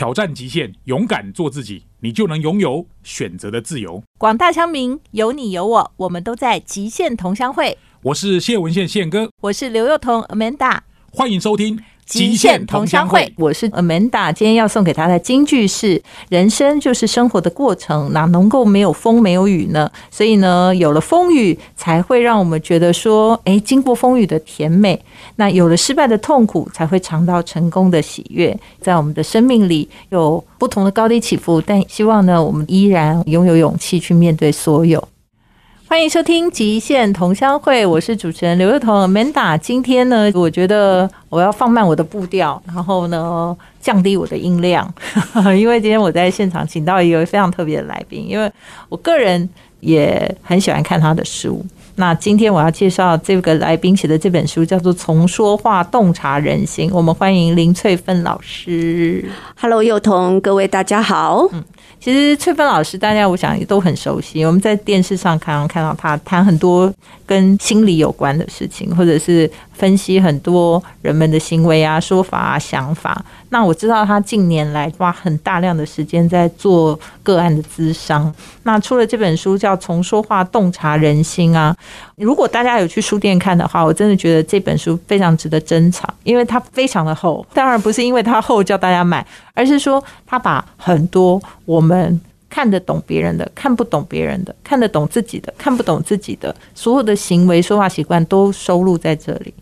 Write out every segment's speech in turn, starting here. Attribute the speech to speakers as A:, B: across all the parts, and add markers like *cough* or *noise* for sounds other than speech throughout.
A: 挑战极限，勇敢做自己，你就能拥有选择的自由。
B: 广大乡民，有你有我，我们都在极限同乡会。
A: 我是谢文宪宪哥，
B: 我是刘幼彤 Amanda，
A: 欢迎收听。
B: 极限同乡会，我是 Amanda。今天要送给他的金句是：人生就是生活的过程，哪能够没有风没有雨呢？所以呢，有了风雨，才会让我们觉得说，哎，经过风雨的甜美；那有了失败的痛苦，才会尝到成功的喜悦。在我们的生命里，有不同的高低起伏，但希望呢，我们依然拥有勇气去面对所有。欢迎收听《极限同乡会》，我是主持人刘幼彤 Amanda。今天呢，我觉得我要放慢我的步调，然后呢，降低我的音量，*laughs* 因为今天我在现场请到一位非常特别的来宾，因为我个人也很喜欢看他的书。那今天我要介绍这个来宾写的这本书，叫做《从说话洞察人心》。我们欢迎林翠芬老师。
C: Hello，幼童，各位大家好。嗯。
B: 其实翠芬老师，大家我想也都很熟悉。我们在电视上常常看到他谈很多跟心理有关的事情，或者是分析很多人们的行为啊、说法啊、想法。那我知道他近年来花很大量的时间在做个案的咨商。那出了这本书叫《从说话洞察人心》啊。如果大家有去书店看的话，我真的觉得这本书非常值得珍藏，因为它非常的厚。当然不是因为它厚叫大家买，而是说他把很多我。们看得懂别人的，看不懂别人的，看得懂自己的，看不懂自己的，所有的行为、说话习惯都收录在这里。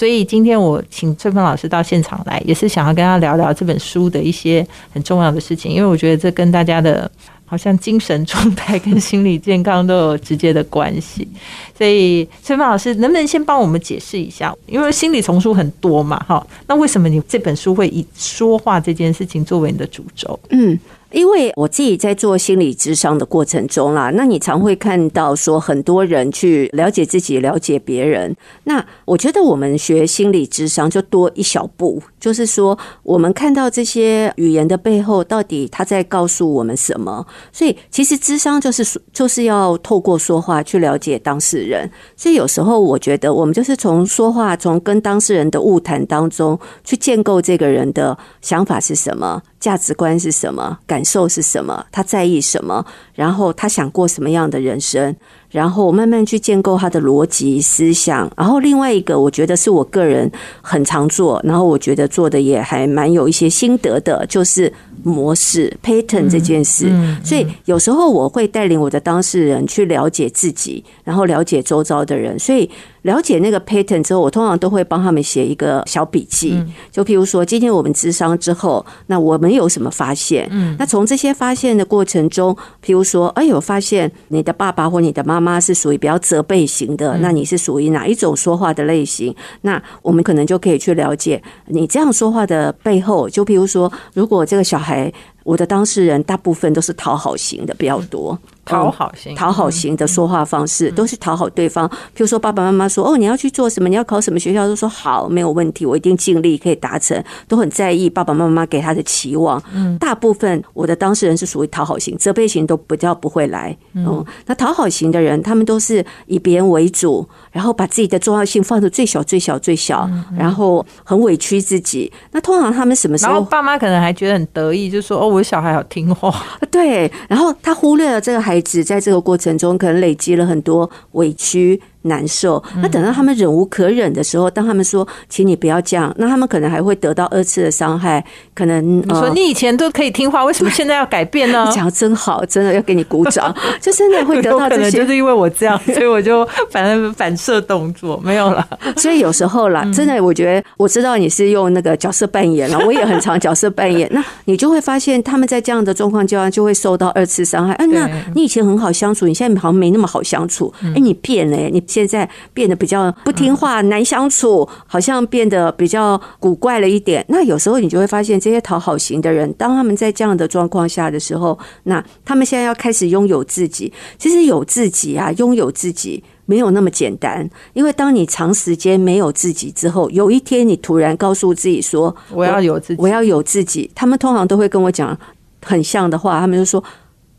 B: 所以今天我请翠芬老师到现场来，也是想要跟他聊聊这本书的一些很重要的事情，因为我觉得这跟大家的好像精神状态跟心理健康都有直接的关系。*laughs* 所以翠芬老师能不能先帮我们解释一下？因为心理丛书很多嘛，哈，那为什么你这本书会以说话这件事情作为你的主轴？
C: 嗯。因为我自己在做心理智商的过程中啦，那你常会看到说很多人去了解自己、了解别人。那我觉得我们学心理智商就多一小步，就是说我们看到这些语言的背后，到底他在告诉我们什么？所以其实智商就是就是要透过说话去了解当事人。所以有时候我觉得我们就是从说话、从跟当事人的物谈当中去建构这个人的想法是什么。价值观是什么？感受是什么？他在意什么？然后他想过什么样的人生？然后慢慢去建构他的逻辑思想。然后另外一个，我觉得是我个人很常做，然后我觉得做的也还蛮有一些心得的，就是模式 pattern 这件事。所以有时候我会带领我的当事人去了解自己，然后了解周遭的人。所以。了解那个 pattern 之后，我通常都会帮他们写一个小笔记。就譬如说，今天我们智商之后，那我们有什么发现？嗯，那从这些发现的过程中，譬如说，哎，我发现你的爸爸或你的妈妈是属于比较责备型的，那你是属于哪一种说话的类型？那我们可能就可以去了解你这样说话的背后。就譬如说，如果这个小孩。我的当事人大部分都是讨好型的比较多，
B: 讨好型、
C: 讨好型的说话方式都是讨好对方。比如说爸爸妈妈说：“哦，你要去做什么？你要考什么学校？”都说好，没有问题，我一定尽力可以达成。都很在意爸爸妈妈给他的期望。嗯，大部分我的当事人是属于讨好型，责备型都比较不会来。嗯，那讨好型的人，他们都是以别人为主，然后把自己的重要性放的最小、最小、最小，然后很委屈自己。那通常他们什么时候？
B: 然后爸妈可能还觉得很得意，就说：“哦。”我小孩好听话，*laughs*
C: 对，然后他忽略了这个孩孩子在这个过程中可能累积了很多委屈。难受，那等到他们忍无可忍的时候，当他们说“请你不要这样”，那他们可能还会得到二次的伤害。可能
B: 你说你以前都可以听话，为什么现在要改变呢？*laughs*
C: 讲的真好，真的要给你鼓掌。*laughs* 就真的会得到这些，
B: 就是因为我这样，所以我就反正反射动作没有了。
C: 所以有时候啦，真的，我觉得我知道你是用那个角色扮演了，*laughs* 我也很常角色扮演。那你就会发现，他们在这样的状况下就会受到二次伤害。哎，那你以前很好相处，你现在好像没那么好相处。哎，你变了，你。现在变得比较不听话、难相处，好像变得比较古怪了一点。那有时候你就会发现，这些讨好型的人，当他们在这样的状况下的时候，那他们现在要开始拥有自己。其实有自己啊，拥有自己没有那么简单。因为当你长时间没有自己之后，有一天你突然告诉自己说：“
B: 我要有自己，
C: 我要有自己。”他们通常都会跟我讲很像的话，他们就说。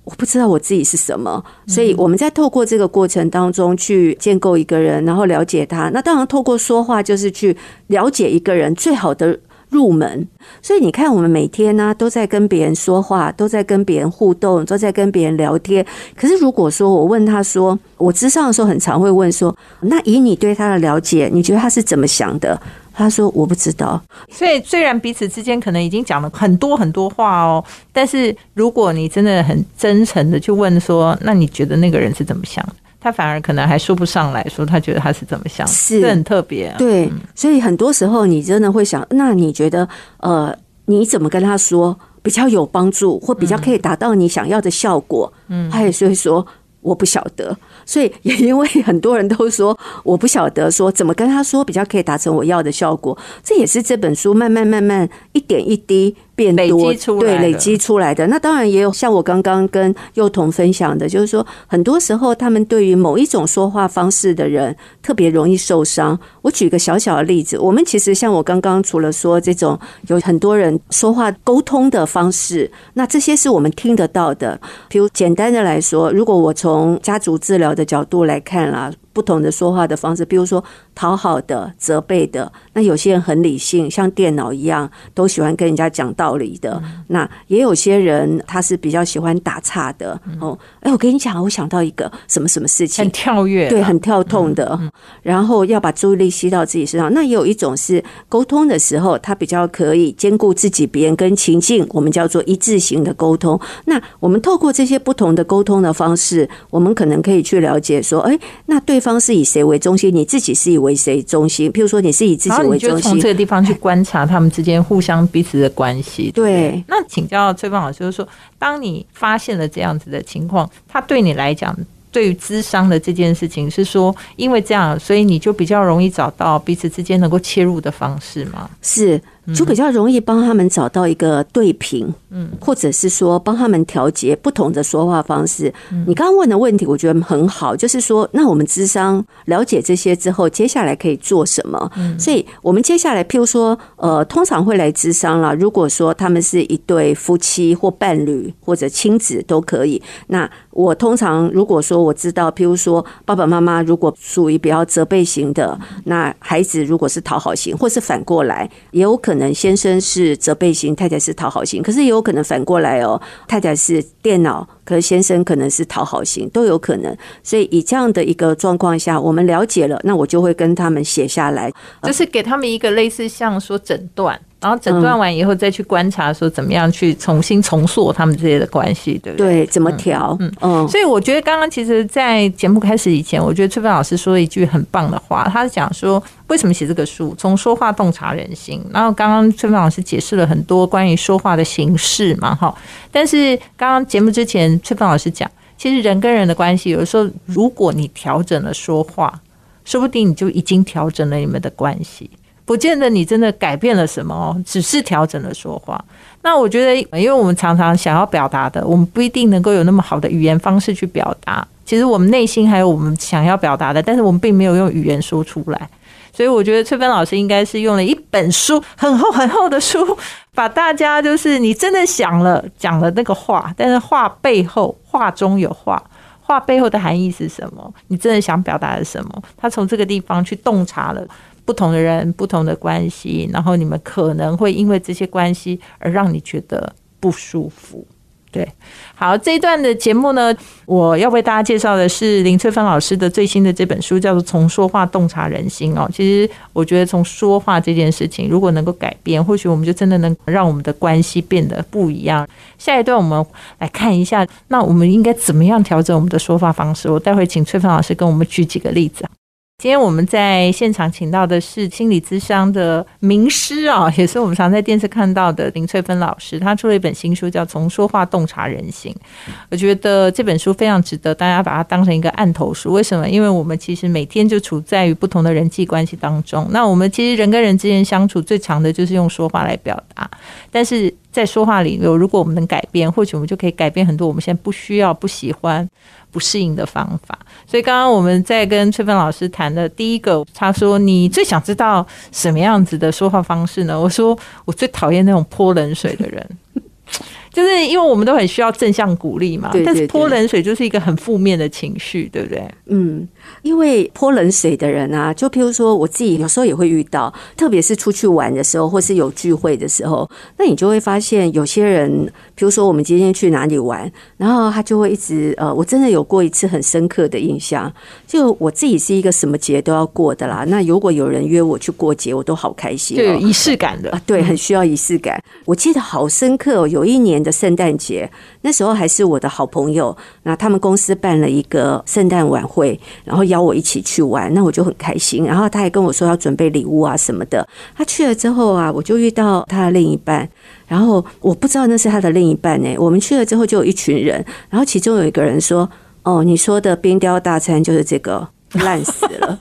C: 我不知道我自己是什么，所以我们在透过这个过程当中去建构一个人，然后了解他。那当然，透过说话就是去了解一个人最好的入门。所以你看，我们每天呢都在跟别人说话，都在跟别人互动，都在跟别人聊天。可是如果说我问他说，我之上的时候很常会问说，那以你对他的了解，你觉得他是怎么想的？他说我不知道。
B: 所以虽然彼此之间可能已经讲了很多很多话哦，但是如果你真的很真诚的去问说，那你觉得那个人是怎么想的？他反而可能还说不上来说，他觉得他是怎么想，
C: 是
B: 这很特别、啊。
C: 对，所以很多时候你真的会想，那你觉得呃，你怎么跟他说比较有帮助，或比较可以达到你想要的效果？嗯，他也是会说我不晓得。所以也因为 *laughs* 很多人都说我不晓得说怎么跟他说比较可以达成我要的效果，这也是这本书慢慢慢慢一点一滴。变多对累积出来的，那当然也有像我刚刚跟幼童分享的，就是说很多时候他们对于某一种说话方式的人特别容易受伤。我举个小小的例子，我们其实像我刚刚除了说这种有很多人说话沟通的方式，那这些是我们听得到的。比如简单的来说，如果我从家族治疗的角度来看啦。不同的说话的方式，比如说讨好的、责备的。那有些人很理性，像电脑一样，都喜欢跟人家讲道理的。那也有些人他是比较喜欢打岔的。哦，哎，我跟你讲，我想到一个什么什么事情，
B: 很跳跃，
C: 对，很跳痛的。然后要把注意力吸到自己身上。那也有一种是沟通的时候，他比较可以兼顾自己、别人跟情境，我们叫做一致型的沟通。那我们透过这些不同的沟通的方式，我们可能可以去了解说，哎，那对方是以谁为中心？你自己是以为谁中心？譬如说，你是以自己为中心
B: 从这，个地方去观察他们之间互相彼此的关系。对那请教崔芳老师，就是说，当你发现了这样子的情况，他对你来讲，对于智商的这件事情，是说因为这样，所以你就比较容易找到彼此之间能够切入的方式吗？
C: 是就比较容易帮他们找到一个对平，嗯，或者是说帮他们调节不同的说话方式。你刚刚问的问题，我觉得很好，就是说，那我们智商了解这些之后，接下来可以做什么？所以我们接下来，譬如说，呃，通常会来智商啦。如果说他们是一对夫妻或伴侣或者亲子都可以，那我通常如果说我知道，譬如说爸爸妈妈如果属于比较责备型的，那孩子如果是讨好型，或是反过来，也有可可能先生是责备型，太太是讨好型，可是也有可能反过来哦，太太是电脑，可是先生可能是讨好型，都有可能。所以以这样的一个状况下，我们了解了，那我就会跟他们写下来，
B: 就是给他们一个类似像说诊断，然后诊断完以后再去观察，说怎么样去重新重塑他们之间的关系，对不对？
C: 对，怎么调？嗯嗯，
B: 所以我觉得刚刚其实，在节目开始以前，我觉得崔芬老师说了一句很棒的话，他是讲说为什么写这个书，从说话洞察人心。然后刚刚崔芬老师解释了很多关于说话的形式嘛，哈。但是刚刚节目之前，崔芬老师讲，其实人跟人的关系，有的时候如果你调整了说话，说不定你就已经调整了你们的关系。不见得你真的改变了什么哦，只是调整了说话。那我觉得，因为我们常常想要表达的，我们不一定能够有那么好的语言方式去表达。其实我们内心还有我们想要表达的，但是我们并没有用语言说出来。所以我觉得翠芬老师应该是用了一本书，很厚很厚的书，把大家就是你真的想了讲了那个话，但是话背后话中有话。话背后的含义是什么？你真的想表达的什么？他从这个地方去洞察了不同的人、不同的关系，然后你们可能会因为这些关系而让你觉得不舒服。对，好，这一段的节目呢，我要为大家介绍的是林翠芬老师的最新的这本书，叫做《从说话洞察人心》哦。其实我觉得从说话这件事情，如果能够改变，或许我们就真的能让我们的关系变得不一样。下一段我们来看一下，那我们应该怎么样调整我们的说话方式？我待会请翠芬老师跟我们举几个例子。今天我们在现场请到的是心理咨商的名师啊，也是我们常在电视看到的林翠芬老师。她出了一本新书，叫《从说话洞察人心》。我觉得这本书非常值得大家把它当成一个案头书。为什么？因为我们其实每天就处在于不同的人际关系当中。那我们其实人跟人之间相处最长的就是用说话来表达，但是在说话里头，如果我们能改变，或许我们就可以改变很多我们现在不需要、不喜欢。不适应的方法，所以刚刚我们在跟翠芬老师谈的第一个，他说你最想知道什么样子的说话方式呢？我说我最讨厌那种泼冷水的人，*laughs* 就是因为我们都很需要正向鼓励嘛，
C: 对对
B: 但是泼冷水就是一个很负面的情绪，对不对？
C: 嗯，因为泼冷水的人啊，就譬如说我自己有时候也会遇到，特别是出去玩的时候，或是有聚会的时候，那你就会发现有些人，比如说我们今天去哪里玩，然后他就会一直呃，我真的有过一次很深刻的印象，就我自己是一个什么节都要过的啦。那如果有人约我去过节，我都好开心、
B: 就有
C: 哦，
B: 仪式感的
C: 啊，对，很需要仪式感。我记得好深刻哦，有一年的圣诞节，那时候还是我的好朋友，那他们公司办了一个圣诞晚会，然后邀我一起去玩，那我就很开心。然后他还跟我说要准备礼物啊什么的。他去了之后啊，我就遇到他的另一半。然后我不知道那是他的另一半呢、我们去了之后就有一群人，然后其中有一个人说：“哦，你说的冰雕大餐就是这个，烂死了。”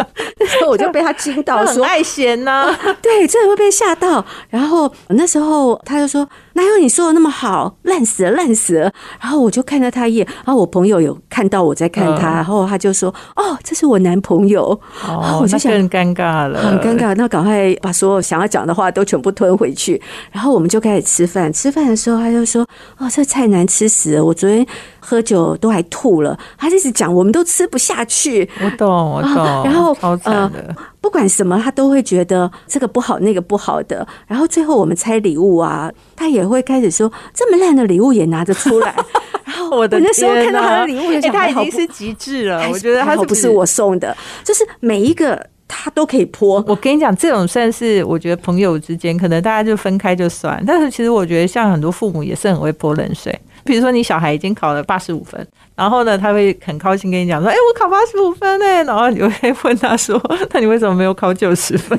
C: *laughs* *laughs* 我就被他惊到说，
B: 爱闲呐、*laughs*
C: 对，真的会被吓到。然后那时候他就说：“哪有你说的那么好？烂死了，烂死了。”然后我就看了他一眼，然后我朋友有看到我在看他，
B: 嗯
C: 然后他就说：“哦，这是我男朋友。”
B: 哦
C: 我，就想。
B: 尴尬了，
C: 很尴尬，那赶快把所有想要讲的话都全部吞回去。然后我们就开始吃饭。吃饭的时候，他就说：“哦，这菜难吃死了！我昨天喝酒都还吐了。”他一直讲，我们都吃不下去。
B: 我懂，我懂。
C: 啊然后
B: 超惨的，
C: 不管什么，他都会觉得这个不好，那个不好的。然后最后我们拆礼物啊，他也会开始说这么烂的礼物也拿得出来。*laughs* 然后
B: 我的
C: 那时候
B: 天
C: 看到他的礼物，也
B: 哎
C: 想、
B: 他已经是极致了。我觉得他是
C: 不是我送的，就是每一个他都可以泼。
B: 我跟你讲，这种算是我觉得朋友之间可能大家就分开就算，但是其实我觉得像很多父母也是很会泼冷水。*laughs* 比如说你小孩已经考了八十五分，然后呢，他会很高兴跟你讲说：“哎、我考八十五分呢。*laughs* ”然后你就会问他说：“那你为什么没有考九十分？”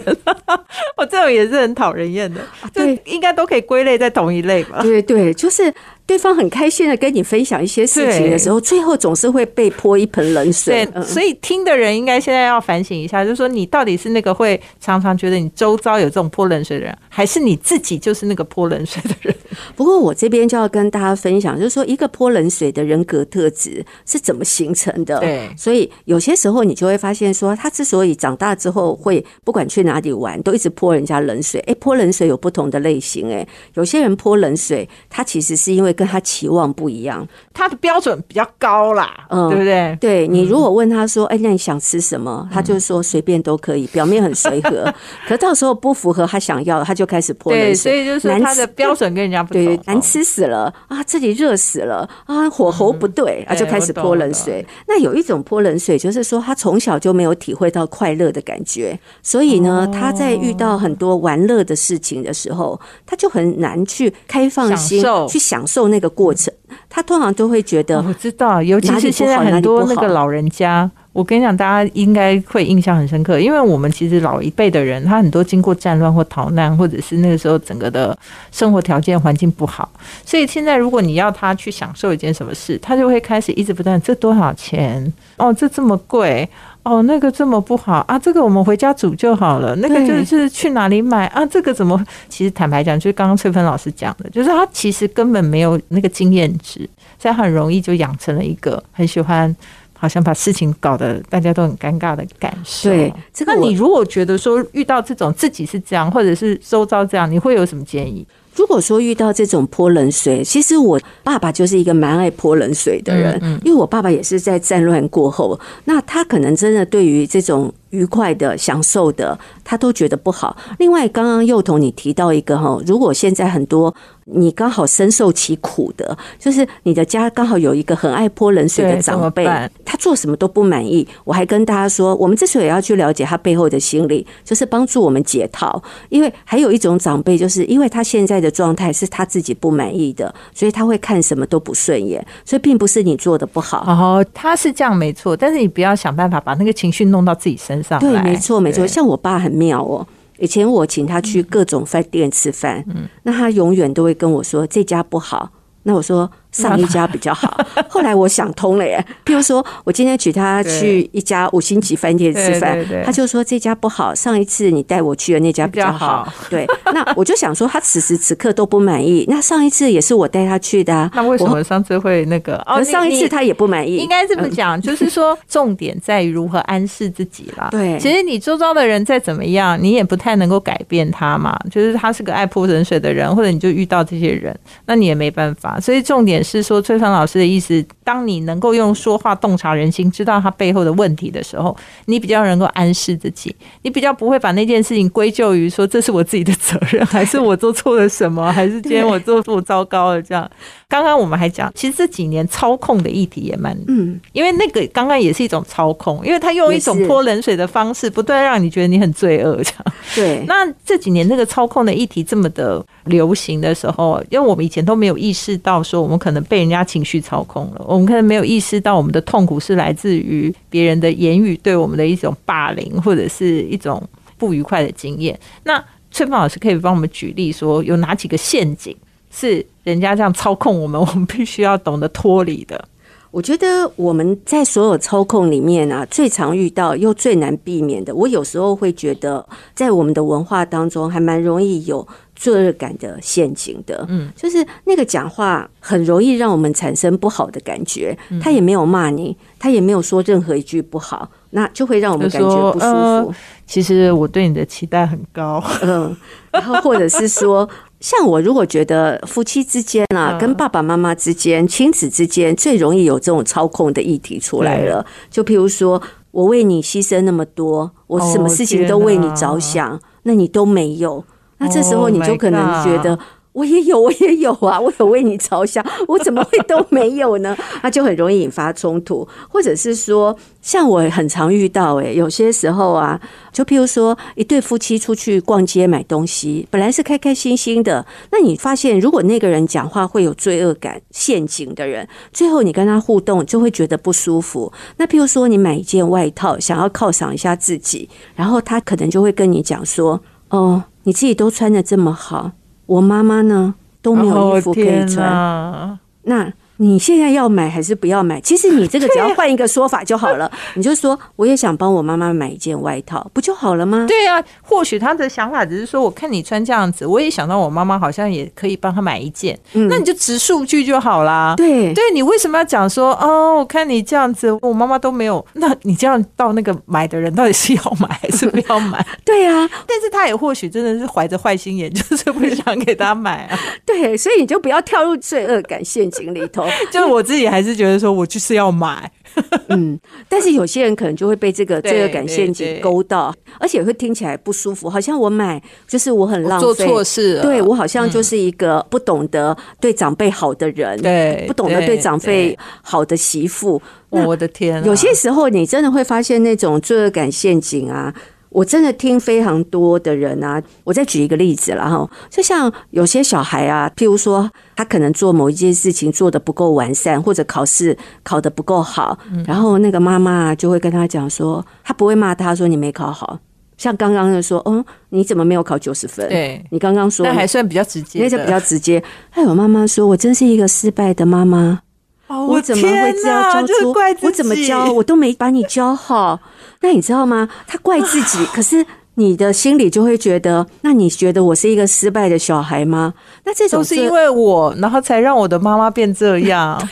B: *laughs* 我这种也是很讨人厌的，就
C: 对
B: 应该都可以归类在同一类吧。
C: 对对，就是对方很开心的跟你分享一些事情的时候，最后总是会被泼一盆冷水
B: 对。，
C: 嗯
B: 所以听的人应该现在要反省一下，就是说你到底是那个会常常觉得你周遭有这种泼冷水的人，还是你自己就是那个泼冷水的人？
C: 不过我这边就要跟大家分享，就是说一个泼冷水的人格特质是怎么形成的。
B: 对
C: 所以有些时候你就会发现说，他之所以长大之后会不管去哪里玩都一直泼人家冷水，诶，泼冷水有不同的类型，哎，有些人泼冷水，他其实是因为跟他期望不一样。
B: 他的标准比较高啦，
C: 嗯
B: 对不对？
C: 对你如果问他说，哎，那你想吃什么？他就说随便都可以，表面很随和，*laughs* 可到时候不符合他想要的，他就开始泼冷
B: 对，
C: 水。
B: 所以就是
C: 难
B: 他的标准跟人家
C: 对，，难吃死了啊！这里热死了啊！火候不对、啊，就开始泼冷水。那有一种泼冷水，就是说他从小就没有体会到快乐的感觉，所以呢，他在遇到很多玩乐的事情的时候，他就很难去开放心
B: 享
C: 去享受那个过程。他通常都会觉得
B: 哦我知道，尤其是现在很多那个老人家，我跟你讲，大家应该会印象很深刻，因为我们其实老一辈的人，他很多经过战乱或逃难，或者是那个时候整个的生活条件环境不好，所以现在如果你要他去享受一件什么事，他就会开始一直不断，这多少钱？哦，这这么贵。哦，那个这么不好啊，这个我们回家煮就好了。那个就是去哪里买啊？这个怎么？其实坦白讲，就是刚刚翠芬老师讲的，就是他其实根本没有那个经验值，所以他很容易就养成了一个很喜欢，好像把事情搞得大家都很尴尬的感受。
C: 对这个
B: 你如果觉得说遇到这种自己是这样，或者是周遭这样，你会有什么建议？
C: 如果说遇到这种泼冷水，其实我爸爸就是一个蛮爱泼冷水的人，
B: 嗯嗯
C: 因为我爸爸也是在战乱过后，那他可能真的对于这种愉快的、享受的，他都觉得不好。另外，刚刚幼童你提到一个哈，如果现在很多你刚好深受其苦的，就是你的家刚好有一个很爱泼冷水的长辈，他做什么都不满意。我还跟大家说，我们之所以要去了解他背后的心理，就是帮助我们解套。因为还有一种长辈，就是因为他现在的状态是他自己不满意的，所以他会看什么都不顺眼。所以并不是你做的不好。
B: 哦，他是这样没错，但是你不要想办法把那个情绪弄到自己身上
C: 对，
B: 来
C: 没错，没错。像我爸很妙哦。以前我请他去各种饭店吃饭，
B: 嗯
C: 那他永远都会跟我说这家不好。那我说上一家比较好。*laughs* 后来我想通了耶，*laughs* 譬如说我今天举他去一家五星级饭店吃饭他就说这家不好，上一次你带我去的那家比较
B: 好
C: 好。对，那我就想说他此时此刻都不满意，那上一次也是我带他去的啊，
B: 那为什
C: 我
B: 么上次会那个？哦，
C: 上一次他也不满意，
B: 应该这么讲，*laughs* 就是说重点在于如何安适自己啦。
C: 对
B: 其实你周遭的人再怎么样，你也不太能够改变他嘛。就是他是个爱泼冷水的人，或者你就遇到这些人，那你也没办法。所以重点是说，翠芳老师的意思，当你能够用说话洞察人心，知道他背后的问题的时候，你比较能够安示自己，你比较不会把那件事情归咎于说这是我自己的责任，还是我做错了什么，还是今天我做做糟糕了这样。刚刚我们还讲，其实这几年操控的议题也蛮，
C: 嗯，
B: 因为那个刚刚也是一种操控，因为他用一种泼冷水的方式，不断让你觉得你很罪恶这样。
C: 对，
B: 那这几年那个操控的议题这么的流行的时候，因为我们以前都没有意识到说我们可能被人家情绪操控了，我们可能没有意识到我们的痛苦是来自于别人的言语对我们的一种霸凌或者是一种不愉快的经验。那翠芳老师可以帮我们举例说，有哪几个陷阱是人家这样操控我们，我们必须要懂得脱离的？
C: 我觉得我们在所有操控里面啊，最常遇到又最难避免的，我有时候会觉得，在我们的文化当中，还蛮容易有罪恶感的陷阱的。嗯，就是那个讲话很容易让我们产生不好的感觉，他也没有骂你，他也没有说任何一句不好，那就会让我们感觉不舒服。
B: 呃其实我对你的期待很高，
C: 嗯，然后或者是说，*laughs* 像我如果觉得夫妻之间啊，
B: 嗯
C: 跟爸爸妈妈之间、亲子之间，最容易有这种操控的议题出来了。就譬如说，我为你牺牲那么多，我什么事情都为你着想，那你都没有，那这时候你就可能觉得。我也有，*laughs* 我也有啊，我有为你着想，我怎么会都没有呢？*laughs* 那就很容易引发冲突，或者是说，像我很常遇到、欸，有些时候啊，就譬如说，一对夫妻出去逛街买东西，本来是开开心心的，那你发现，如果那个人讲话会有罪恶感、陷阱的人，最后你跟他互动就会觉得不舒服。那譬如说，你买一件外套，想要犒赏一下自己，然后他可能就会跟你讲说：“哦，你自己都穿的这么好。”我妈妈呢都没有衣服可以穿，
B: 哪
C: 那你现在要买还是不要买？其实你这个 *laughs* 只要换一个说法就好了，*laughs* 你就说我也想帮我妈妈买一件外套，不就好了吗？
B: 对啊，或许他的想法只是说，我看你穿这样子，我也想到我妈妈好像也可以帮她买一件，那你就直数据就好啦。
C: 嗯对
B: 对你为什么要讲说哦？我看你这样子，我妈妈都没有，那你这样到那个买的人到底是要买还是不要买？*laughs*
C: 对啊，
B: 但是他也或许真的是怀着坏心眼，就是不想给他买啊。
C: 对，所以你就不要跳入罪恶感陷阱里头。*laughs*
B: 就是我自己还是觉得说我就是要买，*laughs*
C: 嗯，但是有些人可能就会被这个罪恶感陷阱勾到，而且会听起来不舒服，好像我买就是我很浪费，
B: 做错事了。
C: 对我好像就是一个不懂得对长辈好的人，
B: 对
C: 不懂得
B: 对
C: 对长辈好的媳妇。
B: 我的天啊，
C: 有些时候你真的会发现那种罪恶感陷阱啊。我真的听非常多的人啊，我再举一个例子了哈，就像有些小孩啊，譬如说他可能做某一件事情做的不够完善，或者考试考得不够好，
B: 嗯
C: 然后那个妈妈就会跟他讲说，他不会骂他说你没考好，像刚刚的说，嗯，你怎么没有考九十分？
B: 对
C: 你刚刚说
B: 那还算比较直接，
C: 那就比较直接。还有妈妈说，我真是一个失败的妈妈。
B: 哦
C: 我怎么会这样教
B: 就是
C: 出
B: 怪？自己
C: 我怎么教？我都没把你教好。那你知道吗？他怪自己，*laughs* 可是你的心里就会觉得，那你觉得我是一个失败的小孩吗？那这种
B: 都是因为我，然后才让我的妈妈变这样。*laughs*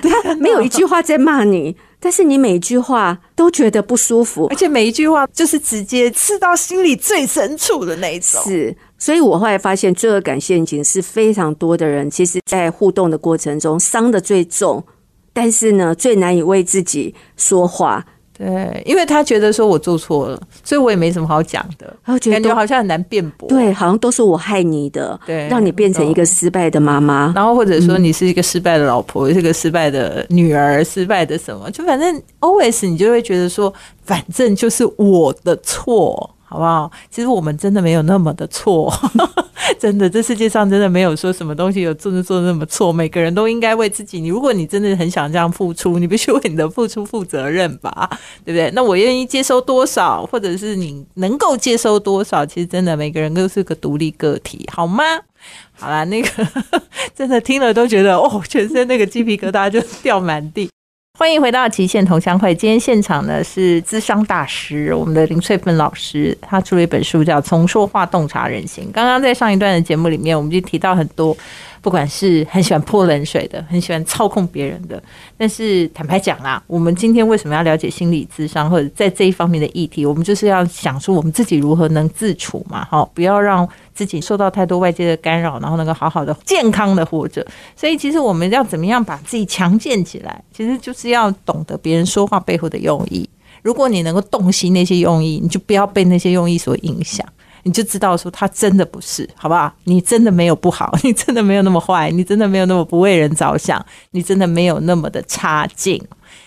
C: 对 *laughs* 他没有一句话在骂你，但是你每一句话都觉得不舒服
B: 而。且每一句话就是直接刺到心里最深处的那一种。
C: 是，所以我后来发现，罪恶感陷阱是非常多的人，其实在互动的过程中伤的最重，但是呢，最难以为自己说话。
B: 对，因为他觉得说我做错了，所以我也没什么好讲的，
C: 然后觉得都
B: 好像很难辩驳。
C: 对，好像都是我害你的，
B: 对
C: 让你变成一个失败的妈妈。
B: 然后或者说你是一个失败的老婆，是个失败的女儿，失败的什么，就反正 always 你就会觉得说，反正就是我的错，好不好？其实我们真的没有那么的错，*laughs* 真的，这世界上真的没有说什么东西有做的做的那么错，每个人都应该为自己。你如果你真的很想这样付出，你必须为你的付出负责任吧，对不对？那我愿意接收多少，或者是你能够接收多少，其实真的每个人都是个独立个体，好吗？好啦，那个 *laughs* 真的听了都觉得哦，全身那个鸡皮疙瘩就掉满地。欢迎回到极限同乡会，今天现场呢是资商大师，我们的林翠芬老师，他出了一本书叫《从说话洞察人心》。刚刚在上一段的节目里面，我们就提到很多不管是很喜欢泼冷水的，*laughs* 很喜欢操控别人的。但是坦白讲啦，我们今天为什么要了解心理智商，或者在这一方面的议题，我们就是要想说我们自己如何能自处嘛，好，不要让自己受到太多外界的干扰，然后能够好好的、健康的活着。所以，其实我们要怎么样把自己强健起来，其实就是要懂得别人说话背后的用意。如果你能够洞悉那些用意，你就不要被那些用意所影响。你就知道说他真的不是，好不好？你真的没有不好，*laughs* 你真的没有那么坏，你真的没有那么不为人着想，你真的没有那么的差劲。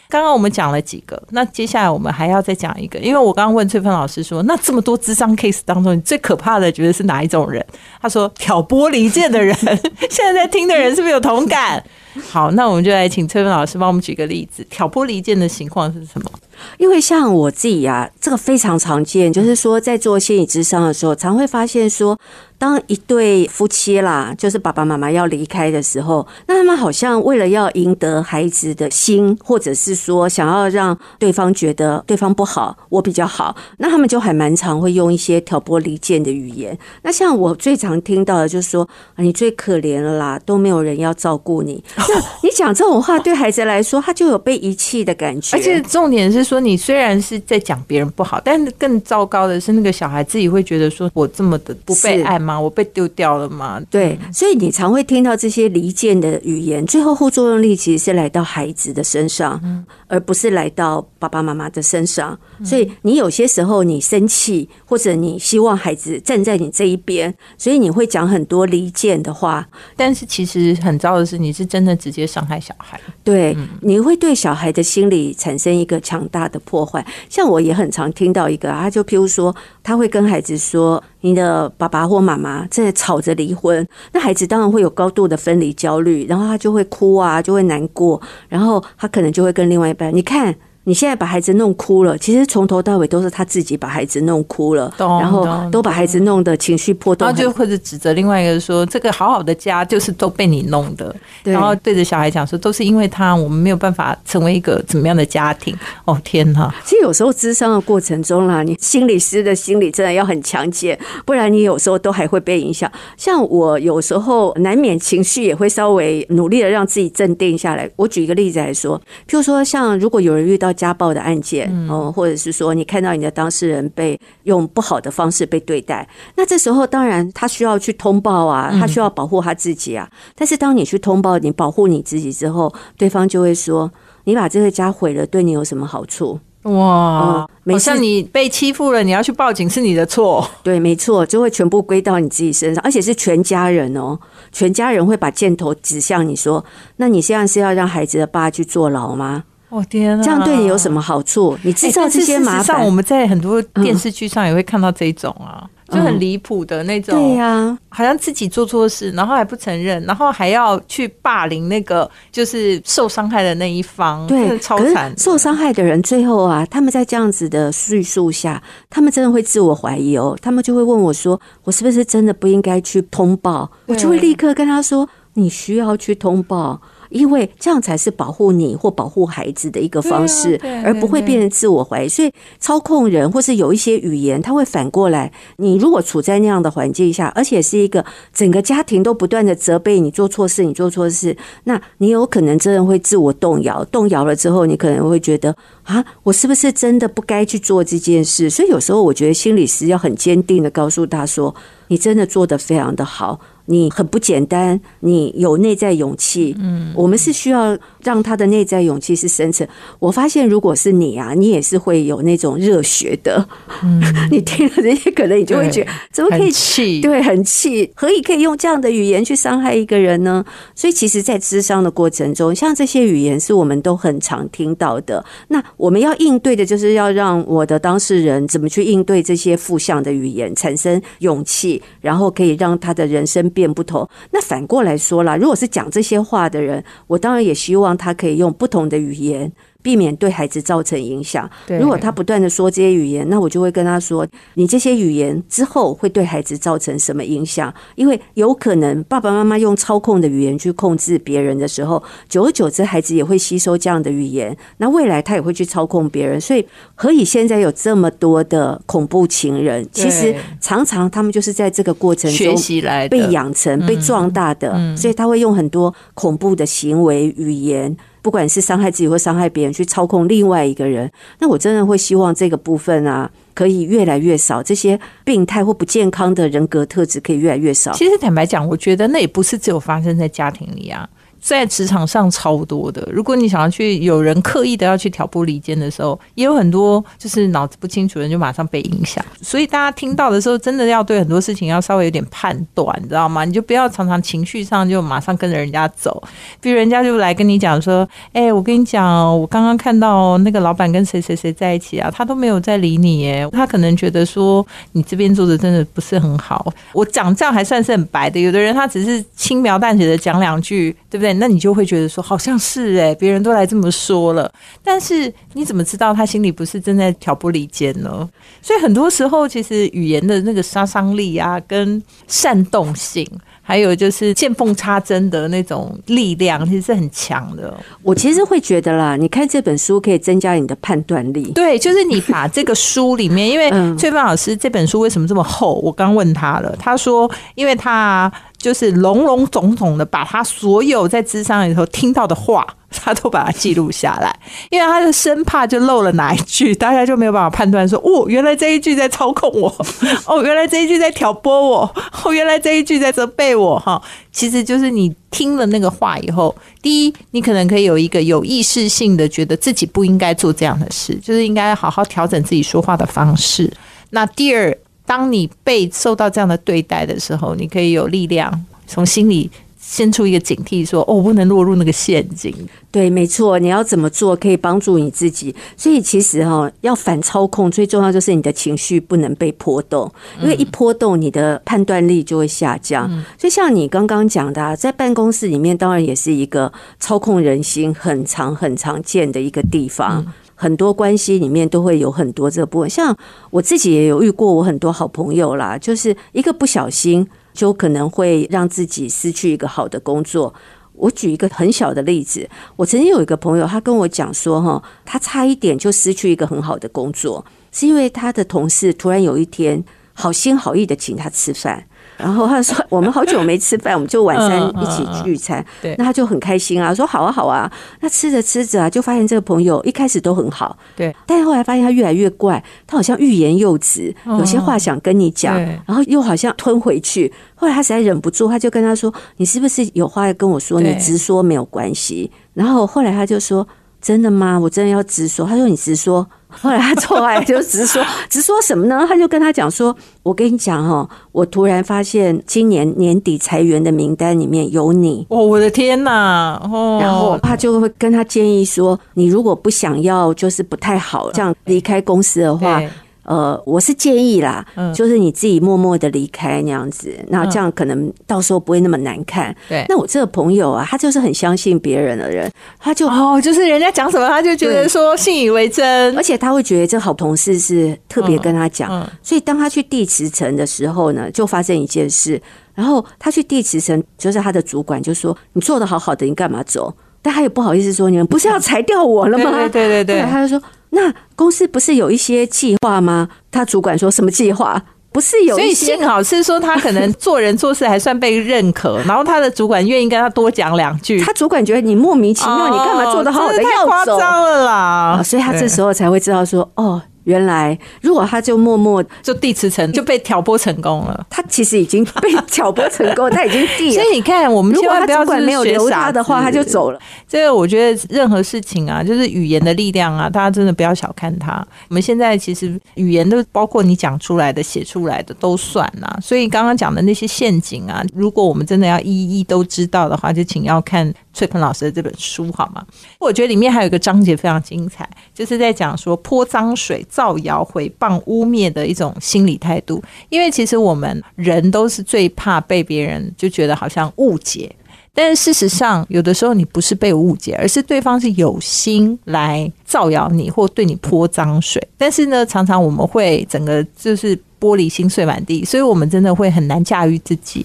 B: 刚刚我们讲了几个，那接下来我们还要再讲一个，因为我刚刚问翠芬老师说，那这么多智商 case 当中，你最可怕的觉得是哪一种人？他说挑拨离间的人。*laughs* 现在在听的人是不是有同感？*laughs* 好，那我们就来请翠芬老师帮我们举个例子，挑拨离间的情况是什么？
C: 因为像我自己啊，这个非常常见，就是说在做心理智商的时候，常会发现说。当一对夫妻啦，就是爸爸妈妈要离开的时候，那他们好像为了要赢得孩子的心，或者是说想要让对方觉得对方不好，我比较好，那他们就还蛮常会用一些挑拨离间的语言。那像我最常听到的就是说，你最可怜了啦，都没有人要照顾你。那你讲这种话，对孩子来说，他就有被遗弃的感觉。
B: 而且重点是说，你虽然是在讲别人不好，但更糟糕的是，那个小孩自己会觉得说，我这么的不被爱吗？我被丢掉了吗？
C: 对，所以你常会听到这些离间的语言，最后后作用力其实是来到孩子的身上，而不是来到爸爸妈妈的身上。所以你有些时候你生气，或者你希望孩子站在你这一边，所以你会讲很多离间的话。
B: 但是其实很糟的是，你是真的直接伤害小孩。
C: 对，你会对小孩的心理产生一个强大的破坏。像我也很常听到一个，他就譬如说，他会跟孩子说。你的爸爸或妈妈在吵着离婚，那孩子当然会有高度的分离焦虑，然后他就会哭啊，就会难过，然后他可能就会跟另外一半，你看。你现在把孩子弄哭了，其实从头到尾都是他自己把孩子弄哭了，然后都把孩子弄得情绪波动，
B: 然后就或者指责另外一个说，这个好好的家就是都被你弄的，然后对着小孩讲说，都是因为他，我们没有办法成为一个怎么样的家庭。哦天哪！
C: 其实有时候智商的过程中啦，你心理师的心理真的要很强健，不然你有时候都还会被影响。像我有时候难免情绪也会稍微努力的让自己镇定下来。我举一个例子来说，譬如说像如果有人遇到。家暴的案件，哦，或者是说你看到你的当事人被用不好的方式被对待，那这时候当然他需要去通报啊，他需要保护他自己啊。但是当你去通报，你保护你自己之后，对方就会说：“你把这个家毁了，对你有什么好处？”
B: 哇，好像你被欺负了，你要去报警是你的错。
C: 对，没错，就会全部归到你自己身上，而且是全家人哦，全家人会把箭头指向你说：“那你现在是要让孩子的爸去坐牢吗？”
B: 我天啊！
C: 这样对你有什么好处？你制造这些麻烦，
B: 我们在很多电视剧上也会看到这种啊，就很离谱的那种。
C: 对呀，
B: 好像自己做错事，然后还不承认，然后还要去霸凌那个就是受伤害的那一方。
C: 对，
B: 超惨。
C: 受伤害的人最后啊，他们在这样子的叙述下，他们真的会自我怀疑哦。他们就会问我说：“我是不是真的不应该去通报？”我就会立刻跟他说：“你需要去通报。”因为这样才是保护你或保护孩子的一个方式，而不会变成自我怀疑。所以操控人或是有一些语言，他会反过来。你如果处在那样的环境下，而且是一个整个家庭都不断的责备你做错事，你做错事，那你有可能真的会自我动摇。动摇了之后，你可能会觉得啊，我是不是真的不该去做这件事？所以有时候我觉得心理师要很坚定的告诉他说：“你真的做得非常的好。”你很不简单，你有内在勇气。嗯，我们是需要让他的内在勇气是生成。我发现，如果是你啊，你也是会有那种热血的。嗯，*laughs* 你听了这些，可能你就会觉得，怎么可以
B: 气？
C: 对，很气，何以可以用这样的语言去伤害一个人呢？所以，其实，在智商的过程中，像这些语言是我们都很常听到的。那我们要应对的，就是要让我的当事人怎么去应对这些负向的语言，产生勇气，然后可以让他的人生。变不同，那反过来说啦，如果是讲这些话的人，我当然也希望他可以用不同的语言，避免对孩子造成影响。如果他不断的说这些语言，那我就会跟他说，你这些语言之后会对孩子造成什么影响？因为有可能爸爸妈妈用操控的语言去控制别人的时候，久而久之，孩子也会吸收这样的语言，那未来他也会去操控别人。所以，何以现在有这么多的恐怖情人？其实常常他们就是在这个过程
B: 学
C: 中被养成、被壮大的，所以他会用很多恐怖的行为、语言，不管是伤害自己或伤害别人，去操控另外一个人。那我真的会希望这个部分啊，可以越来越少，这些病态或不健康的人格特质可以越来越少。
B: 其实坦白讲，我觉得那也不是只有发生在家庭里啊，在职场上超多的。如果你想要去有人刻意的要去挑拨离间的时候，也有很多就是脑子不清楚的人就马上被影响。所以大家听到的时候，真的要对很多事情要稍微有点判断，你知道吗？你就不要常常情绪上就马上跟着人家走。比如人家就来跟你讲说：“哎、我跟你讲，我刚刚看到那个老板跟谁谁谁在一起啊，他都没有在理你耶。他可能觉得说你这边做的真的不是很好。我讲这样还算是很白的，有的人他只是轻描淡写的讲两句，对不对？那你就会觉得说好像是哎，别人都来这么说了，但是你怎么知道他心里不是正在挑拨离间呢？所以很多时候，其实语言的那个杀伤力啊，跟煽动性。还有就是见缝插针的那种力量，其实是很强的。
C: 我其实会觉得啦，你看这本书可以增加你的判断力。
B: 对，就是你把这个书里面，因为 *laughs*
C: 嗯
B: 翠芬老师这本书为什么这么厚？我刚问他了，他说，因为他就是笼笼总总的把他所有在智商里头听到的话，他都把它记录下来，因为他就生怕就漏了哪一句，大家就没有办法判断说，哦，原来这一句在操控我，*laughs* 哦，原来这一句在挑拨我，哦，原来这一句在责备我，哈，其实就是你听了那个话以后，第一，你可能可以有一个有意识性的觉得自己不应该做这样的事，就是应该好好调整自己说话的方式。那第二，当你被受到这样的对待的时候，你可以有力量从心里先出一个警惕，说：“哦，我不能落入那个陷阱。
C: 对，没错，你要怎么做可以帮助你自己？所以其实哈、要反操控，最重要就是你的情绪不能被波动，因为一波动，你的判断力就会下降。所以像你刚刚讲的、啊，在办公室里面，当然也是一个操控人心很常很常见的一个地方。很多关系里面都会有很多这部分，像我自己也有遇过，我很多好朋友啦，就是一个不小心就可能会让自己失去一个好的工作。我举一个很小的例子，我曾经有一个朋友，他跟我讲说，哈，他差一点就失去一个很好的工作，是因为他的同事突然有一天好心好意的请他吃饭。然后他说：“我们好久没吃饭，我们就晚餐一起聚餐。
B: 对
C: 那他就很开心啊，说：“好啊，好啊。”那吃着吃着啊，就发现这个朋友一开始都很好，
B: 对，
C: 但是后来发现他越来越怪，他好像欲言又止，有些话想跟你讲，
B: 对
C: 然后又好像吞回去。后来他实在忍不住，他就跟他说：“你是不是有话要跟我说？你直说没有关系。”然后后来他就说：“真的吗？我真的要直说。”他说：“你直说。”后来他后来就直说，直说什么呢？他就跟他讲说：“我跟你讲哦，我突然发现今年年底裁员的名单里面有你。”
B: 哦，我的天哪！哦，
C: 然后他就会跟他建议说：“你如果不想要，就是不太好这样离开公司的话
B: 对，
C: 呃，我是建议啦，
B: 嗯
C: 就是你自己默默的离开那样子，那这样可能到时候不会那么难看。
B: 对
C: 那我这个朋友啊，他就是很相信别人的人，他就。
B: 哦，就是人家讲什么，他就觉得说信以为真
C: 而。且他会觉得这好同事是特别跟他讲，
B: 嗯
C: 所以当他去递辞呈的时候呢，就发生一件事。然后他去递辞呈，就是他的主管就说：“你做的好好的，你干嘛走？”但他也不好意思说：“你们不是要裁掉我了吗？”
B: 对对对对对
C: 他就说：“那公司不是有一些计划吗？”他主管说什么计划？不是有
B: 所以幸好是说他可能做人做事还算被认可，然后他的主管愿意跟他多讲两句。
C: 他主管觉得你莫名其妙，你干嘛做的好好的
B: 太夸
C: 要走？
B: 张了啦
C: 啊！所以他这时候才会知道说：“哦，原来如果他就默默，
B: 就递辞呈就被挑拨成功了。
C: 他其实已经被挑拨成功，*laughs* 他已经递了
B: 所。”以你看，我们千万不要
C: 主管没有留他的话，他就。走了。
B: 这个我觉得任何事情啊，就是语言的力量啊，大家真的不要小看它。我们现在其实语言都包括你讲出来的、写出来的都算呐、所以刚刚讲的那些陷阱啊，如果我们真的要一一都知道的话，就请要看翠鹏老师的这本书好吗？我觉得里面还有一个章节非常精彩，就是在讲说泼脏水、造谣、毁谤、污蔑的一种心理态度。因为其实我们人都是最怕被别人就觉得好像误解。但是事实上，有的时候你不是被误解，而是对方是有心来造谣你或对你泼脏水。但是呢，常常我们会整个就是玻璃心碎满地，所以我们真的会很难驾驭自己。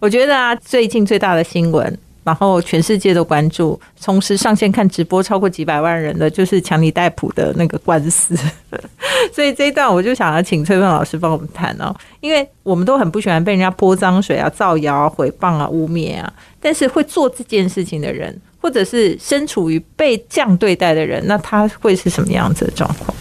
B: 我觉得啊，最近最大的新闻。然后全世界都关注，同时上线看直播超过几百万人的，就是强尼戴普的那个官司。*laughs* 所以这一段我就想要请崔芬老师帮我们谈哦，因为我们都很不喜欢被人家泼脏水啊、造谣啊、诽谤啊、污蔑啊。但是会做这件事情的人，或者是身处于被这样对待的人，那他会是什么样子的状况？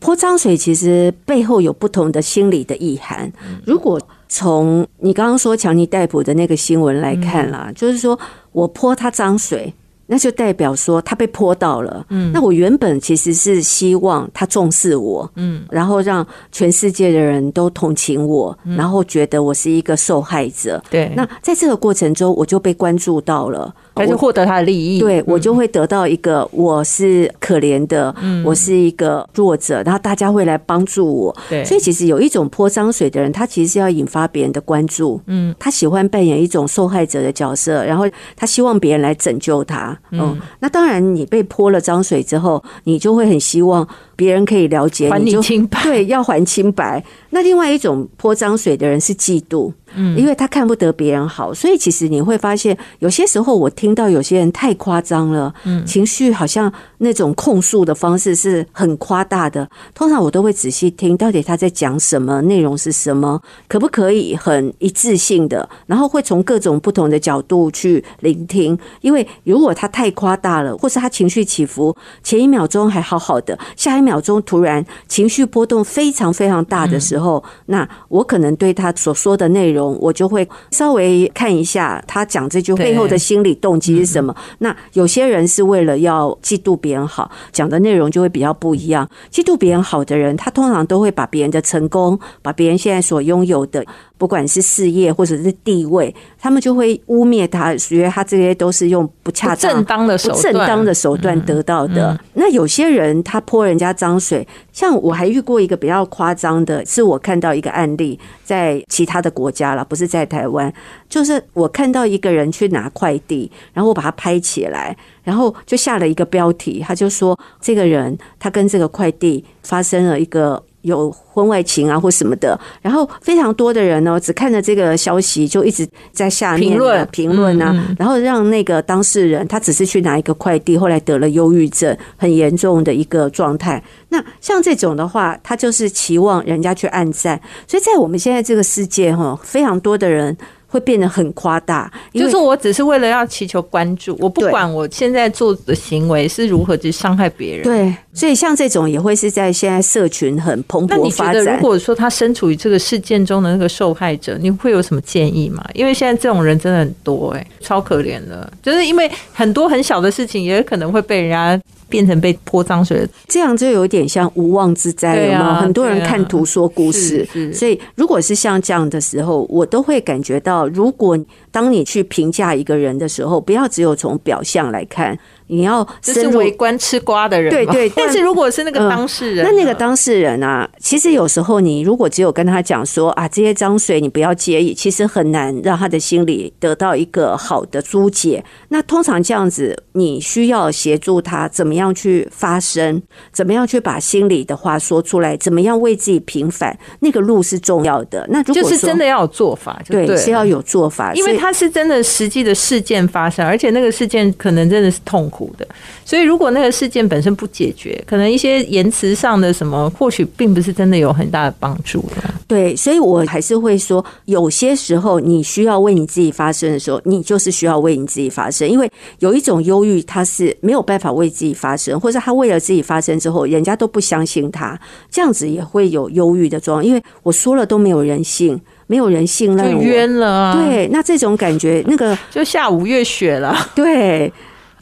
C: 泼脏水其实背后有不同的心理的意涵。如果从你刚刚说强尼逮捕的那个新闻来看啦，就是说我泼他脏水，那就代表说他被泼到了。嗯，那我原本其实是希望他重视我，嗯，然后让全世界的人都同情我，然后觉得我是一个受害者。
B: 对，
C: 那在这个过程中，我就被关注到了。
B: 他就获得他的利益，
C: 对我就会得到一个我是可怜的，我是一个弱者，然后大家会来帮助我。
B: 对，
C: 所以其实有一种泼脏水的人，他其实是要引发别人的关注。嗯，他喜欢扮演一种受害者的角色，然后他希望别人来拯救他。嗯，那当然，你被泼了脏水之后，你就会很希望别人可以了解
B: 你，就清白。
C: 对，要还清白。那另外一种泼脏水的人是嫉妒。嗯，因为他看不得别人好，所以其实你会发现，有些时候我听到有些人太夸张了，嗯，情绪好像那种控诉的方式是很夸大的。通常我都会仔细听，到底他在讲什么，内容是什么，可不可以很一致性的，然后会从各种不同的角度去聆听。因为如果他太夸大了，或是他情绪起伏，前一秒钟还好好的，下一秒钟突然情绪波动非常非常大的时候，那我可能对他所说的内容。我就会稍微看一下他讲这句背后的心理动机是什么。那有些人是为了要嫉妒别人好，讲的内容就会比较不一样。嫉妒别人好的人，他通常都会把别人的成功，把别人现在所拥有的。不管是事业或者是地位，他们就会污蔑他，觉得他这些都是用不恰
B: 当、正当的手
C: 正当的手段得到的。那有些人他泼人家脏水，像我还遇过一个比较夸张的，是我看到一个案例，在其他的国家了，不是在台湾，就是我看到一个人去拿快递，然后我把他拍起来，然后就下了一个标题，他就说这个人他跟这个快递发生了一个。有婚外情啊，或什么的，然后非常多的人呢，只看着这个消息就一直在下面评论评论啊，然后让那个当事人他只是去拿一个快递，后来得了忧郁症，很严重的一个状态。那像这种的话，他就是期望人家去暗赞，所以在我们现在这个世界哈，非常多的人。会变得很夸大，
B: 就是我只是为了要祈求关注，我不管我现在做的行为是如何去伤害别人。
C: 对，所以像这种也会是在现在社群很蓬勃发展。
B: 如果说他身处于这个事件中的那个受害者，你会有什么建议吗？因为现在这种人真的很多，哎，超可怜的，就是因为很多很小的事情也可能会被人家。变成被泼脏水，
C: 这样就有点像无妄之灾了嘛？很多人看图说故事，所以如果是像这样的时候，我都会感觉到，如果当你去评价一个人的时候，不要只有从表象来看。你要
B: 是围观吃瓜的人，
C: 对对。*laughs*
B: 但是如果是那个当事人，
C: 那那个当事人啊，其实有时候你如果只有跟他讲说啊，这些脏水你不要介意，其实很难让他的心里得到一个好的疏解。那通常这样子，你需要协助他怎么样去发声，怎么样去把心里的话说出来，怎么样为自己平反，那个路是重要的。那如果
B: 就是真的要有做法，
C: 对，是要有做法，
B: 因为他是真的实际的事件发生，而且那个事件可能真的是痛。苦的，所以如果那个事件本身不解决，可能一些言辞上的什么，或许并不是真的有很大的帮助的。
C: 对，所以我还是会说，有些时候你需要为你自己发声的时候，你就是需要为你自己发声，因为有一种忧郁，他是没有办法为自己发声，或者他为了自己发声之后，人家都不相信他，这样子也会有忧郁的状况。因为我说了都没有人信，没有人信任，
B: 就冤了。
C: 对，那这种感觉，那个
B: 就下五月雪了。
C: 对。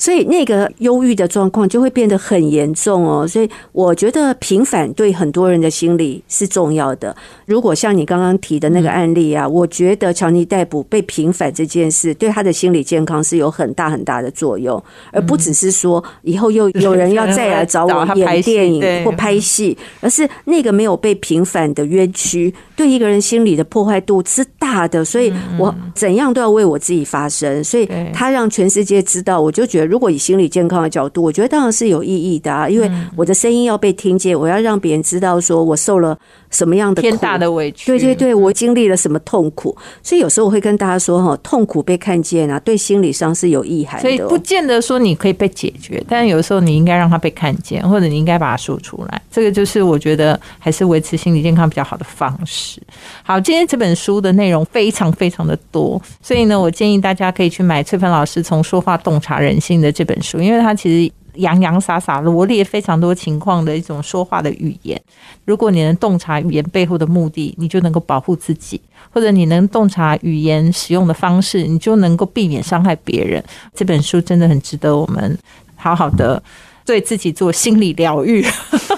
C: 所以那个忧郁的状况就会变得很严重哦。所以我觉得平反对很多人的心理是重要的。如果像你刚刚提的那个案例啊，我觉得乔尼逮捕被平反这件事，对他的心理健康是有很大很大的作用，而不只是说以后又有人要再来找我演电影或拍戏，而是那个没有被平反的冤屈，对一个人心理的破坏度是大的。所以我怎样都要为我自己发声。所以他让全世界知道，我就觉得，如果以心理健康的角度，我觉得当然是有意义的啊，因为我的声音要被听见，我要让别人知道，说我受了什么样的
B: 天大的委屈。
C: 对对对，我经历了什么痛苦。所以有时候我会跟大家说，哈，痛苦被看见啊，对心理上是有意涵的。
B: 所以不见得说你可以被解决，但有时候你应该让它被看见，或者你应该把它说出来。这个就是我觉得还是维持心理健康比较好的方式。好，今天这本书的内容非常非常的多，所以呢，我建议大家可以去买翠芬老师从说话洞察人性的这本书，因为它其实洋洋洒洒罗列非常多情况的一种说话的语言。如果你能洞察语言背后的目的，你就能够保护自己；或者你能洞察语言使用的方式，你就能够避免伤害别人。这本书真的很值得我们好好的对自己做心理疗愈。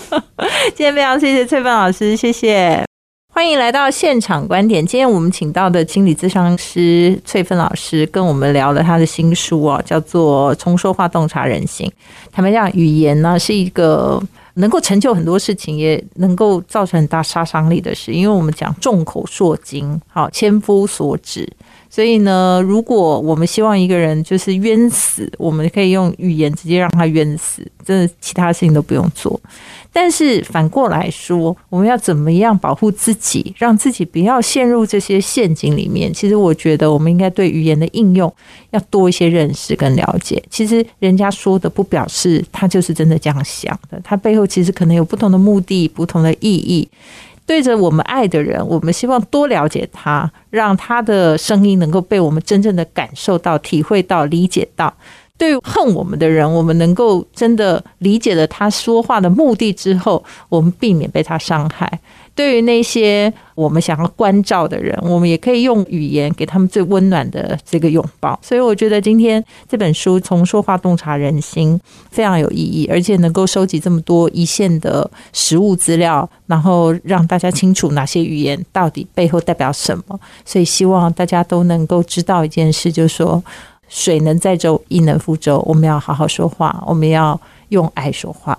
B: *laughs* 今天非常谢谢翠芬老师，谢谢。欢迎来到现场观点。今天我们请到的心理咨商师翠芬老师跟我们聊了他的新书哦，叫做《从说话洞察人心》。坦白讲，语言呢是一个能够成就很多事情，也能够造成很大杀伤力的事。因为我们讲众口铄金，好千夫所指。所以呢，如果我们希望一个人就是冤死，我们可以用语言直接让他冤死，真的其他事情都不用做。但是反过来说，我们要怎么样保护自己，让自己不要陷入这些陷阱里面？其实我觉得，我们应该对语言的应用要多一些认识跟了解。其实人家说的不表示他就是真的这样想的，他背后其实可能有不同的目的、不同的意义。对着我们爱的人，我们希望多了解他，让他的声音能够被我们真正的感受到、体会到、理解到。对于恨我们的人，我们能够真的理解了他说话的目的之后，我们避免被他伤害。对于那些我们想要关照的人，我们也可以用语言给他们最温暖的这个拥抱。所以，我觉得今天这本书从说话洞察人心非常有意义，而且能够收集这么多一线的实物资料，然后让大家清楚哪些语言到底背后代表什么。所以，希望大家都能够知道一件事，就是说，水能载舟，亦能覆舟。我们要好好说话，我们要用爱说话。